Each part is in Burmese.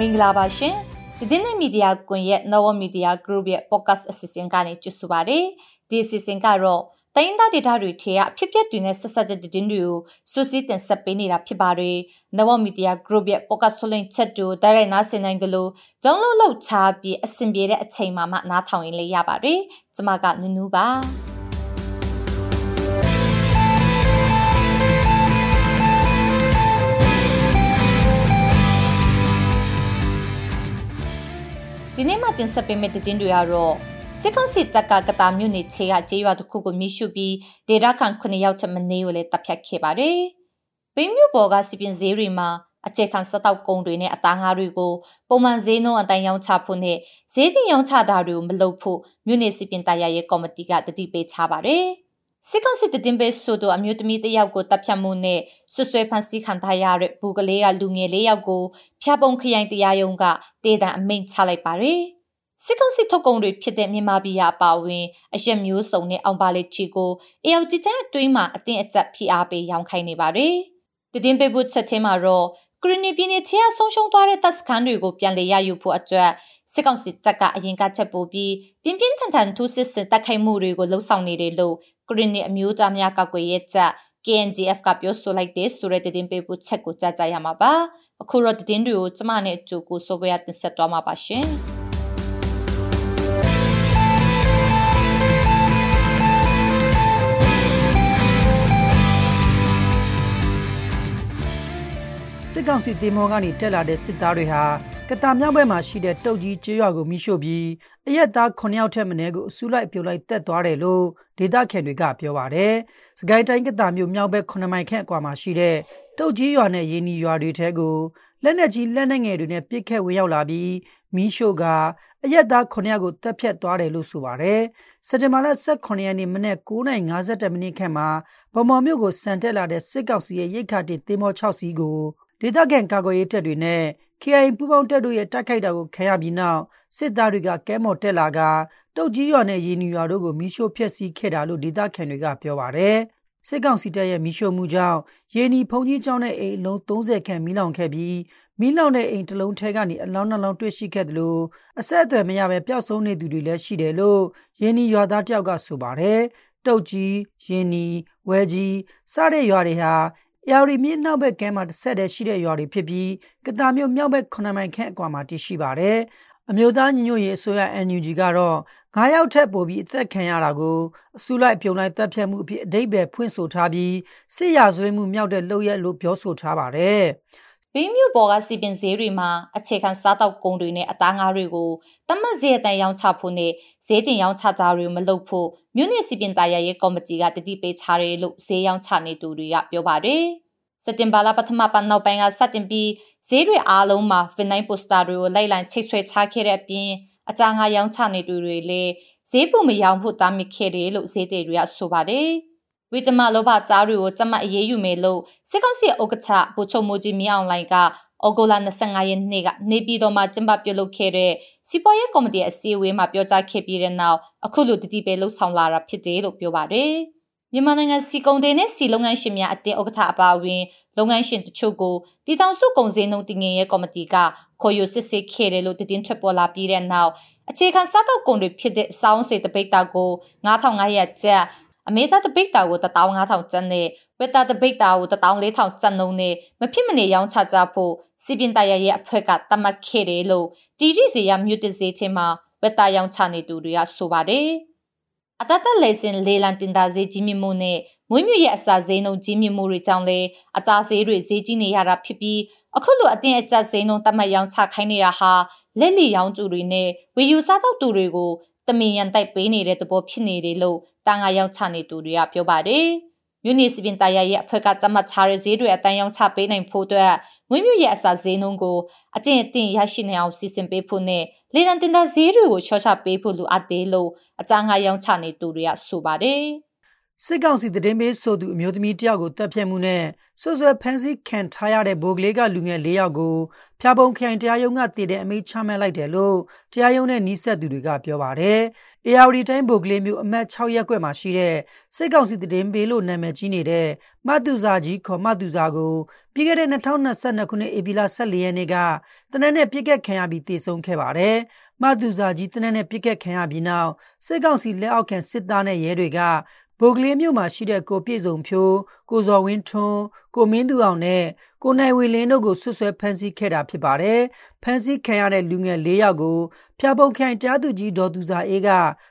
မင်္ဂလာပါရှင်ဒီနေ့မီဒီယာကွန်ရဲ့ Novel Media Group ရဲ့ podcast အစီအစဉ်ကနေကြိုဆိုပါရစေဒီအစီအစဉ်ကတော့တိုင်းသားဒေတာတွေထဲကအဖြစ်အပျက်တွေနဲ့ဆက်ဆက်တဲ့တင်တွေကိုစူးစီးတင်ဆက်ပေးနေတာဖြစ်ပါတယ်။ Novel Media Group ရဲ့ podcast ဆိုလင်းချက်တို့ဒါရိုက်နားဆင်နိုင်ကြလို့ကျောင်းလုံးလောက်ချပြီးအဆင်ပြေတဲ့အချိန်မှမှနားထောင်ရင်လေးရပါတယ်။ကျွန်မကနူးနူးပါ။ ဒီနေ့မှတင်ဆက်ပေးမယ့်သတင်းတွေကတော့စစ်ကောင်စီတပ်ကကတာမြို့နယ်ခြေကကျေးရွာတစ်ခုကိုမိရှုပြီးဒေတာခန်9ယောက်ထမနေကိုလည်းတပ်ဖြတ်ခဲ့ပါတယ်။ဘိမြို့ပေါ်ကစီပင်ဈေးတွေမှာအခြေခံစတောက်ကုန်းတွေနဲ့အသားငါးတွေကိုပုံမှန်ဈေးနှုန်းအတိုင်းရောင်းချဖို့နဲ့ဈေးတင်ရောင်းချတာတွေကိုမလုပ်ဖို့မြို့နယ်စီပင်တရားရေးကော်မတီကတတိပေးချပါတယ်။ စစ်ကောင်စစ်တင်ပေးဆိုတော့အမျိုးသမီးတစ်ယောက်ကိုတပ်ဖြတ်မှုနဲ့ဆွဆွဲဖန်ဆီးခံထားရတဲ့ဘူကလေးကလူငယ်လေးယောက်ကိုဖျားပုံခရိုင်တရားရုံးကတေတံအမိန့်ချလိုက်ပါတယ်။စစ်ကောင်စစ်ထုတ်ကုန်တွေဖြစ်တဲ့မြန်မာပြည်အပါအဝင်အရက်မျိုးစုံနဲ့အောင်ပါလေးချီကိုအေယောက်ကြီးချမ်းအတွင်းမှာအတင်းအကျပ်ဖိအားပေးရောင်းခိုင်းနေပါတယ်။တည်င်းပေးဖို့ချက်သေးမှာတော့ကရနီပြည်နယ်ချေအဆုံးရှုံးသွားတဲ့တပ်စခန်းတွေကိုပြန်လည်ရယူဖို့အတွက်စစ်ကောင်စစ်တပ်ကအရင်ကချက်ပို့ပြီးပြင်းပြင်းထန်ထန်ထိုးစစ်ဆင်တိုက်ခိုက်မှုတွေကိုလှုံ့ဆော်နေတယ်လို့ ကရင်နီအမျိုးသားများကောက်ွယ်ရဲ့ချက် KNDF ကပြောဆိုလိုက်တဲ့ဆိုတဲ့တင်ပေးဖို့ချက်ကိုကြားကြရမှာပါအခုတော့တင်တွေကိုကျမနဲ့အကျိုးကိုဆိုပွဲတင်ဆက်သွားမှာပါရှင်စစ်ကောင်စီတင်မောကနေတက်လာတဲ့စစ်သားတွေဟာ ကတာမြောက်ဘက်မှာရှိတဲ့တုတ်ကြီးကျေးရွာကိုမိရှို့ပြီးအရက်သား9ယောက်ထက်မနည်းကိုအစုလိုက်ပြုတ်လိုက်တက်သွားတယ်လို့ဒေသခံတွေကပြောပါတယ်။စကိုင်းတိုင်းကတာမြို့မြောက်ဘက်9မိုင်ခန့်အကွာမှာရှိတဲ့တုတ်ကြီးရွာနဲ့ရင်းနီရွာတွေထဲကိုလက်နက်ကြီးလက်နက်ငယ်တွေနဲ့ပစ်ခတ်ဝင်ရောက်လာပြီးမီးရှို့ကအရက်သား9ယောက်ကိုတပ်ဖြတ်သွားတယ်လို့ဆိုပါတယ်။စက်တင်ဘာလ18ရက်နေ့မနေ့9:50မိနစ်ခန့်မှာဗမော်မြို့ကိုစံတက်လာတဲ့စစ်ကောင်စီရဲ့ရိတ်ခတ်တင်သင်းမော6စီးကို ဒေသခံကာကွယ်ရေးတပ်တွေနဲ့ KI ပူးပေါင်းတပ်တို့ရဲ့တိုက်ခိုက်တာကိုခံရပြီးနောက်စစ်သားတွေကကဲမော်တက်လာကတုတ်ကြီးရွာနဲ့ရင်းနီရွာတို့ကိုမီးရှို့ဖျက်ဆီးခဲ့တာလို့ဒေသခံတွေကပြောပါတယ်။စစ်ကောင်စီတပ်ရဲ့မီးရှို့မှုကြောင့်ရင်းနီဖုန်ကြီးကျောင်းနဲ့အိမ်လုံး30ခန့်မီးလောင်ခဲ့ပြီးမီးလောင်တဲ့အိမ်တစ်လုံးထဲကနေအလောင်းနှလောင်းတွေ့ရှိခဲ့တယ်လို့အဆက်အသွယ်မရဘဲပျောက်ဆုံးနေသူတွေလည်းရှိတယ်လို့ရင်းနီရွာသားတယောက်ကဆိုပါတယ်။တုတ်ကြီးရင်းနီဝဲကြီးစတဲ့ရွာတွေဟာ။ ယာရီမြစ်နောက်ဘက်ကမ်းမှာတစ်ဆက်တည်းရှိတဲ့ရွာတွေဖြစ်ပြီးကတာမြို့မြောက်ဘက်9မိုင်ခန့်အကွာမှာတည်ရှိပါတယ်။အမျိုးသားညီညွတ်ရေးအစိုးရ NUG ကတော့9ယောက်ထက်ပိုပြီးအသက်ခံရတာကိုအစုလိုက်ပြုံလိုက်တပ်ဖြတ်မှုအဖြစ်အဓိပ္ပာယ်ဖွင့်ဆိုထားပြီးစစ်ရာဇဝဲမှုမြောက်တဲ့လုပ်ရက်လို့ပြောဆိုထားပါတယ်။ ဘင်းမြို့ပေါ်ကစီပင်ဈေးတွေမှာအခြေခံစားတောက်ကုန်တွေနဲ့အသားငါးတွေကိုတမတ်ဈေးအတန်ရောင်းချဖို့နဲ့ဈေးတင်ရောင်းချကြတွေမလုပ်ဖို့မြို့နယ်စီပင်တာရရဲ့ကော်မတီကတတိပေးထားတယ်လို့ဈေးရောင်းချနေသူတွေကပြောပါတယ်။စက်တင်ဘာလပထမပတ်နောက်ပိုင်းကစတင်ပြီးဈေးတွေအားလုံးမှာဖင်နိုင်ပိုစတာတွေကိုလိုက်လံချိတ်ဆွဲချခဲ့တဲ့အပြင်အကြငါရောင်းချနေသူတွေလည်းဈေးပုံမရောင်းဖို့တားမြစ်ခဲ့တယ်လို့ဈေးတွေတွေကဆိုပါတယ်။ ဝီတမလောဘကြားတွေကိုကြက်မှတ်အရေးယူမယ်လို့စစ်ကောင်စီဥက္ကဋ္ဌဗိုလ်ချုပ်မိုးကြီးမင်းအောင်လှိုင်ကဩဂုတ်လ25ရက်နေ့ကနေပြည်တော်မှာကျင်းပပြုလုပ်ခဲ့တဲ့စီပွားရေးကော်မတီအစည်းအဝေးမှာပြောကြားခဲ့ပြီးတဲ့နောက်အခုလိုတတိပဲလှုပ်ဆောင်လာတာဖြစ်တယ်လို့ပြောပါတယ်။မြန်မာနိုင်ငံစီကုန်တွေနဲ့စီလုပ်ငန်းရှင်များအတင်းဥက္ကဋ္ဌအပါအဝင်လုပ်ငန်းရှင်တချို့ကိုပြည်ထောင်စုကုန်စည်နှုန်းတင်ငင်ရဲ့ကော်မတီကခေါ်ယူစစ်ဆေးခဲ့တယ်လို့တည်င်းထွက်ပေါ်လာပြီးတဲ့နောက်အခြေခံစားတောက်ကုန်တွေဖြစ်တဲ့စောင်းစေတပိတ်တာကို9500ကျပ် အမေသားတပိတ်တာကို15000ကျပ်နဲ့ဝက်တာတပိတ်တာကို14000ကျပ်နှုန်းနဲ့မဖြစ်မနေရောင်းချကြဖို့စီပင်တရရဲ့အဖွဲ့ကတတ်မှတ်ခဲ့တယ်လို့တီရီစီယာမြို့တစေးချင်းမှာဝက်တာရောင်းချနေသူတွေကဆိုပါတယ်အတတလေစင်လေလန်တင်တာဈေးကြီးမြင့်မှုနဲ့မွေးမြူရဲ့အစာဈေးနှုန်းကြီးမြင့်မှုတွေကြောင့်လည်းအကြဈေးတွေဈေးကြီးနေရတာဖြစ်ပြီးအခုလိုအတင်းအကျပ်ဈေးနှုန်းတတ်မှတ်ရောင်းချခိုင်းနေတာဟာလက်လီရောင်းသူတွေနဲ့ဝေယူစားတော့သူတွေကိုတမင်ရန်တိုက်ပေးနေတဲ့သဘောဖြစ်နေတယ်လို့ တာငါရောက်ချနေသူတွေကပြောပါတယ်။မြူနီစပင်တာယာရဲ့အဖွဲ့ကသတ်မှတ်ထားတဲ့ဈေးတွေအတန်းရောက်ချပေးနိုင်ဖို့အတွက်ငွေမြူရဲ့အစာဈေးနှုန်းကိုအကျင့်အတင်ရရှိနေအောင်စီစဉ်ပေးဖို့နဲ့လေလံတင်တဲ့ဈေးတွေကိုချောချပေးဖို့လိုအပ်တယ်လို့အကြငါရောက်ချနေသူတွေကဆိုပါတယ်။ စစ်ကောင်စီတည်င်းပေးဆိုသူအမျိုးသမီးတယောက်ကိုတပ်ဖြတ်မှုနဲ့ဆွဆွဲဖမ်းဆီးခံထားရတဲ့ဗိုလ်ကလေးကလူငယ်၄ယောက်ကိုဖျားပုံခိုင်တရားရုံးကတည်တဲ့အမိန့်ချမှတ်လိုက်တယ်လို့တရားရုံးနဲ့နှိဆက်သူတွေကပြောပါတယ်။ ARD တိုင်းဗိုလ်ကလေးမျိုးအမှတ်6ရပ်ကွက်မှာရှိတဲ့စစ်ကောင်စီတည်င်းပေးလို့နာမည်ကြီးနေတဲ့မတူစာကြီးခေါ်မတူစာကိုပြီးခဲ့တဲ့2022ခုနှစ်ဧပြီလ14ရက်နေ့ကတနက်နေ့ပြစ်ကတ်ခံရပြီးတည်ဆုံခဲ့ပါတယ်။မတူစာကြီးတနက်နေ့ပြစ်ကတ်ခံရပြီးနောက်စစ်ကောင်စီလက်အောက်ခံစစ်သားနဲ့ရဲတွေက ဗိုလ်ကလေးမြို့မှာရှိတဲ့ကိုပြည့်စုံဖြိုးကိုဇော်ဝင်းထွန်းကိုမင်းသူအောင်နဲ့ကိုနိုင်ဝေလင်းတို့ကိုဆွဆွဲဖမ်းဆီးခဲ့တာဖြစ်ပါတယ်။ဖမ်းဆီးခံရတဲ့လူငယ်၄ယောက်ကိုဖျားပုံခိုင်တရားသူကြီးဒေါ်သူစာအေးက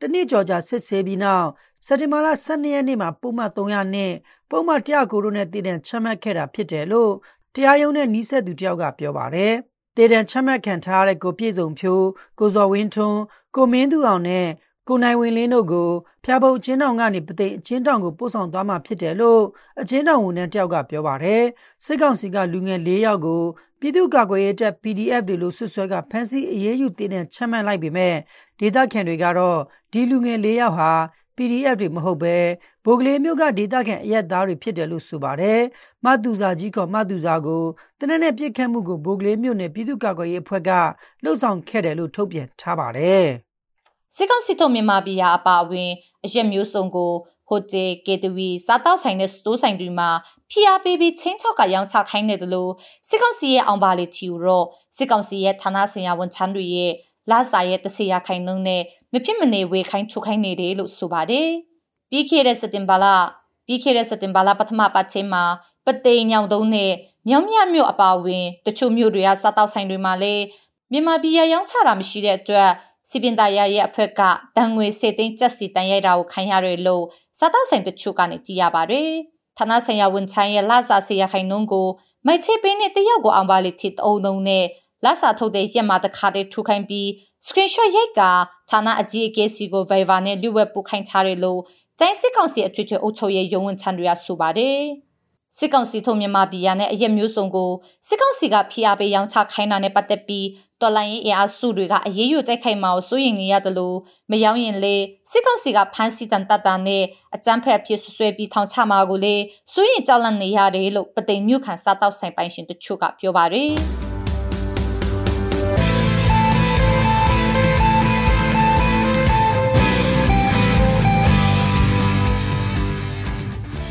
တနစ်ကြော်ကြာစစ်ဆေးပြီးနောက်စက်တင်ဘာလ12ရက်နေ့မှာပုံမှန်300နဲ့ပုံမှန်109တို့နဲ့တည်တံချမှတ်ခဲ့တာဖြစ်တယ်လို့တရားရုံးနဲ့နှီးဆက်သူတယောက်ကပြောပါတယ်။တည်တံချမှတ်ခံထားရတဲ့ကိုပြည့်စုံဖြိုးကိုဇော်ဝင်းထွန်းကိုမင်းသူအောင်နဲ့ ကိုနိုင်ဝင်လင်းတို့ကိုဖျားပုံအချင်းတောင်ကနေပသိမ်အချင်းတောင်ကိုပို့ဆောင်သွားမှာဖြစ်တယ်လို့အချင်းတောင်ဝန်ထမ်းတယောက်ကပြောပါတယ်စစ်ကောင်စီကလူငယ်၄ယောက်ကိုပြည်သူ့ကာကွယ်ရေးတပ် PDF တွေလို့ဆွဆွဲကဖမ်းဆီးအရေးယူတင်တဲ့ချမှတ်လိုက်ပေမဲ့ဒေသခံတွေကတော့ဒီလူငယ်၄ယောက်ဟာ PDF တွေမဟုတ်ပဲဗိုလ်ကလေးမျိုးကဒေသခံအရက်သားတွေဖြစ်တယ်လို့ဆိုပါတယ်။မတူစာကြီးကမတူစာကိုတနက်နေ့ပြစ်ခတ်မှုကိုဗိုလ်ကလေးမျိုးနဲ့ပြည်သူ့ကာကွယ်ရေးအဖွဲ့ကလှုပ်ဆောင်ခဲ့တယ်လို့ထုတ်ပြန်ထားပါတယ်။ စစ်ကောင်စီတို့မြန်မာပြည်အပါအဝင်အရက်မျိုးစုံကိုဟိုတယ်ကေတဝီစားတောက်ဆိုင်တဲ့စတိုးဆိုင်တွေမှာဖိအားပေးပြီးချင်းချောက်ကရောင်းချခိုင်းနေတယ်လို့စစ်ကောင်စီရဲ့အောင်ပါလီထီရောစစ်ကောင်စီရဲ့ဌာနဆိုင်ရာဝန်ထမ်းတွေရဲ့လာစာရဲ့တစီရခိုင်နှုန်းနဲ့မဖြစ်မနေဝေခိုင်းချုပ်ခိုင်းနေတယ်လို့ဆိုပါတယ်ပြီးခဲ့တဲ့စက်တင်ဘာလပြီးခဲ့တဲ့စက်တင်ဘာလပထမပတ်ချင်းမှာပသိမ်ညောင်တုံးနဲ့မြောင်မြမြို့အပါအဝင်တချို့မြို့တွေကစားတောက်ဆိုင်တွေမှာလည်းမြန်မာပြည်ရရောင်းချတာမရှိတဲ့အတွက် စီပင်သားရရဲ့အဖွဲ့ကတန်ငွေစေသိန်းကျပ်စီတန်ရိုက်တာကိုခံရတယ်လို့စားတောက်ဆိုင်တချို့ကနေကြည်ရပါတယ်။ဌာနဆိုင်ရာဝန်ထမ်းရဲ့လစာစေရခိုင်နှုန်းကိုမိုက်ချေပေးနဲ့တယောက်ကိုအောင်ပါလိထစ်အုံနှုံနဲ့လစာထုတ်တဲ့ရက်မှာတခါတည်းထူခိုင်းပြီး screenshot ရိုက်ကဌာနအကြီးအကဲစီကို Viber နဲ့လူဝက်ပို့ခိုင်းထားတယ်လို့တိုင်းစစ်ကောင်စီအထွေထွေအုပ်ချုပ်ရေးရုံးဝန်ထမ်းတွေကဆိုပါတယ်။စစ်ကောင်စီထုံမြန်မာပြည်ရနဲ့အရက်မျိုးစုံကိုစစ်ကောင်စီကဖိအားပေးရောင်းချခိုင်းတာနဲ့ပတ်သက်ပြီး တော်လိုင်းရင်အင်အားစုတွေကအရေးယူတိုက်ခိုက်မှာကိုစိုးရိမ်နေရတယ်လို့မယောင်းရင်လေစစ်ကောင်စီကဖမ်းဆီးတန်တတာနဲ့အကြမ်းဖက်အဖြစ်ဆွဆွဲပြီးထောင်ချမှာကိုလေစိုးရိမ်ကြောက်လန့်နေရတယ်လို့ပသိမ်မြို့ခံစားတောက်ဆိုင်ပိုင်ရှင်တချို့ကပြောပါတယ်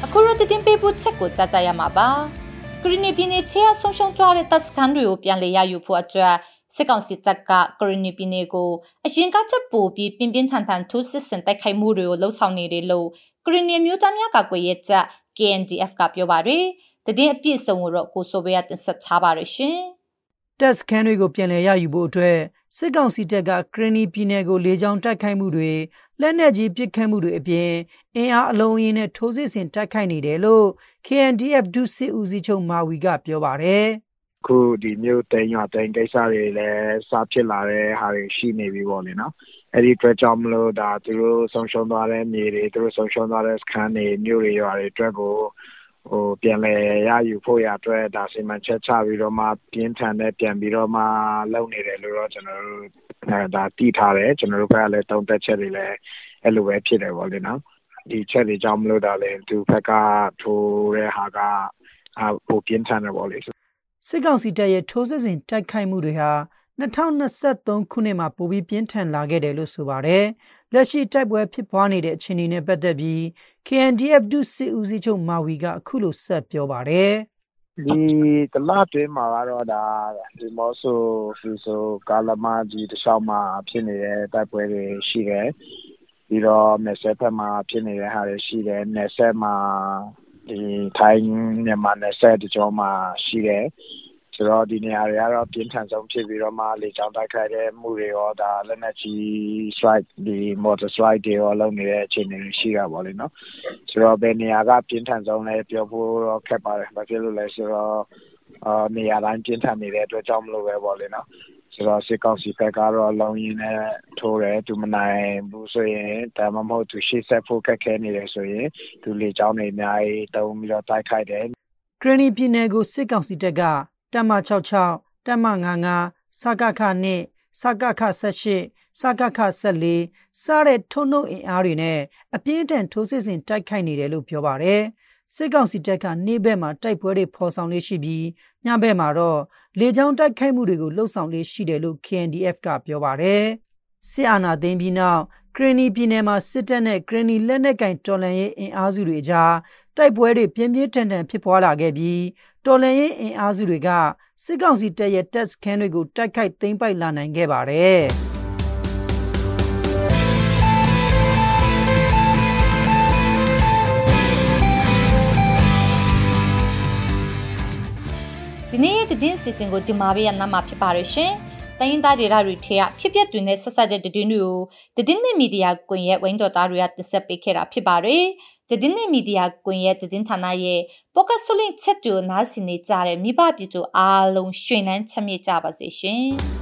အခုရတင်ပေးဖို့ချက်ကိုကြားကြရမှာပါ။ဂရီနီပြည်နယ်ချေအဆုံရှုံသွားတဲ့တပ်စခန်းတွေကိုပြန်လည်ရယူဖို့အတွက် စစ်ကောင်စီတပ်ကကရနီပြည်နယ်ကိုအရင်ကချက်ပို့ပြီးပြင်းပြင်းထန်ထန်ထိုးစစ်ဆင်တိုက်ခိုက်မှုတွေကိုလှုံ့ဆော်နေတယ်လို့ကရနီမျိုးသားများကာကွယ်ရေးတပ် KNDF ကပြောပါတယ်။တည်င်းအပြည့်စုံကိုတော့ကိုဆိုဘဲကတင်ဆက်ထားပါရရှင်။တက်စခန်းတွေကိုပြန်လည်ရယူဖို့အတွက်စစ်ကောင်စီတပ်ကကရနီပြည်နယ်ကိုလေကြောင်းတိုက်ခိုက်မှုတွေလက်နက်ကြီးပစ်ခတ်မှုတွေအပြင်အင်အားအလုံးအင်းနဲ့ထိုးစစ်ဆင်တိုက်ခိုက်နေတယ်လို့ KNDF ဒုစစ်ဦးစီးချုပ်မာဝီကပြောပါတယ်။ ခုဒီမြို့သိမ်းရွာသိမ်းကိစ္စတွေလည်းစဖြစ်လာတဲ့ဟာတွေရှိနေပြီပေါ့လေနော်အဲ့ဒီအတွက်ကြောင့်မလို့ဒါသူတို့ဆုံးရှုံးသွားတဲ့မြေတွေသူတို့ဆုံးရှုံးသွားတဲ့စခန်းတွေမြို့တွေရွာတွေအတွက်ကိုဟိုပြန်လဲရယူဖို့ရအတွက်ဒါစီမံချက်ချပြီးတော့မှပြင်းထန်တဲ့ပြန်ပြီးတော့မှလုပ်နေတယ်လို့တော့ကျွန်တော်တို့အဲဒါတည်ထားတယ်ကျွန်တော်တို့ဘက်ကလည်းတုံးသက်ချက်တွေလည်းအဲ့လိုပဲဖြစ်တယ်ပေါ့လေနော်ဒီချက်တွေကြောင့်မလို့ဒါလည်းသူဘက်ကထိုးတဲ့ဟာကအာပိုပြင်းထန်တယ်ပေါ့လေ စစ်ကောင်စီတပ်ရဲ့ထိုးစစ်ဆင်တိုက်ခိုက်မှုတွေဟာ2023ခုနှစ်မှာပိုပြီးပြင်းထန်လာခဲ့တယ်လို့ဆိုပါတယ်။လက်ရှိတိုက်ပွဲဖြစ်ပွားနေတဲ့အခြေအနေနဲ့ပတ်သက်ပြီး KNDF ဒုစစ်ဦးစီးချုပ်မာဝီကအခုလိုဆက်ပြောပါတယ်။ဒီတလတွင်းမှာကတော့ဒါဒီမော့ဆိုဖီဆိုကာလမာကြီးတခြားမှာဖြစ်နေတဲ့တိုက်ပွဲတွေရှိတယ်။ပြီးတော့နယ်ဆက်ဖက်မှာဖြစ်နေတဲ့ဟာတွေရှိတယ်။နယ်ဆက်မှာ ဒီထိုင်းမြန်မာနယ်စပ်တကြောမှာရှိတယ်ဆိုတော့ဒီနေရာတွေကတော့ပြင်းထန်ဆုံးဖြစ်ပြီးတော့မှလေကြောင်းတိုက်ခိုက်တဲ့မှုတွေရောဒါလက်နက်ကြီး strike ဒီ motor strike တွေရောလုပ်နေတဲ့အခြေအနေတွေရှိတာပေါ့လေနော်ဆိုတော့ဘယ်နေရာကပြင်းထန်ဆုံးလဲပြောဖို့တော့ခက်ပါတယ်ဘာဖြစ်လို့လဲဆိုတော့အာနေရာတိုင်းပြင်းထန်နေတဲ့အတွက်ကြောင့်မလို့ပဲပေါ့လေနော် ဆိုတော့စစ်ကောင်စီဘက်ကတော့လုံရင်းနဲ့ထိုးတယ်သူမနိုင်ဘူးဆိုရင်ဒါမှမဟုတ်သူရှေ့ဆက်ဖို့ခက်ခဲနေတယ်ဆိုရင်သူလေကြောင်းတွေအများကြီးတုံးပြီးတော့တိုက်ခိုက်တယ်ဂရနီပြည်နယ်ကိုစစ်ကောင်စီတပ်ကတပ်မ66တပ်မ99စကခနဲ့စကခ18စကခ14စတဲ့ထုံနှုတ်အင်အားတွေနဲ့အပြင်းထန်ထိုးစစ်ဆင်တိုက်ခိုက်နေတယ်လို့ပြောပါတယ် စစ်ကောင်စီတပ်ကနေ့ဘက်မှာတိုက်ပွဲတွေဖော်ဆောင်လေးရှိပြီးညဘက်မှာတော့လေကြောင်းတိုက်ခိုက်မှုတွေကိုလှုပ်ဆောင်လေးရှိတယ်လို့ KNDF ကပြောပါတယ်စစ်အာဏာသိမ်းပြီးနောက်ကရနီပြည်နယ်မှာစစ်တပ်နဲ့ကရနီလက်နက်ကင်တော်လှန်ရေးအင်အားစုတွေကြားတိုက်ပွဲတွေပြင်းပြင်းထန်ထန်ဖြစ်ပွားလာခဲ့ပြီးတော်လှန်ရေးအင်အားစုတွေကစစ်ကောင်စီတပ်ရဲ့တပ်စခန်းတွေကိုတိုက်ခိုက်သိမ်းပိုက်လာနိုင်ခဲ့ပါတယ်။ စီစဉ်ကိုဒီမှာပဲရနာမှာဖြစ်ပါရရှင်။တိုင်းရင်းသားဒေသတွေထဲကဖြစ်ပျက်တွေနဲ့ဆက်ဆက်တဲ့တည်င်းတွေကိုတည်င်းနဲ့မီဒီယာကွန်ရက်ဝိုင်းတော်သားတွေကတင်ဆက်ပေးခဲ့တာဖြစ်ပါတယ်။တည်င်းနဲ့မီဒီယာကွန်ရက်တည်င်းဌာနရဲ့ပေါ့ကတ်ဆိုလင့်ချက်တူနားဆင်နေကြတဲ့မိဘပြည်သူအားလုံးရွှေနှမ်းချမ်းမြေ့ကြပါစေရှင်။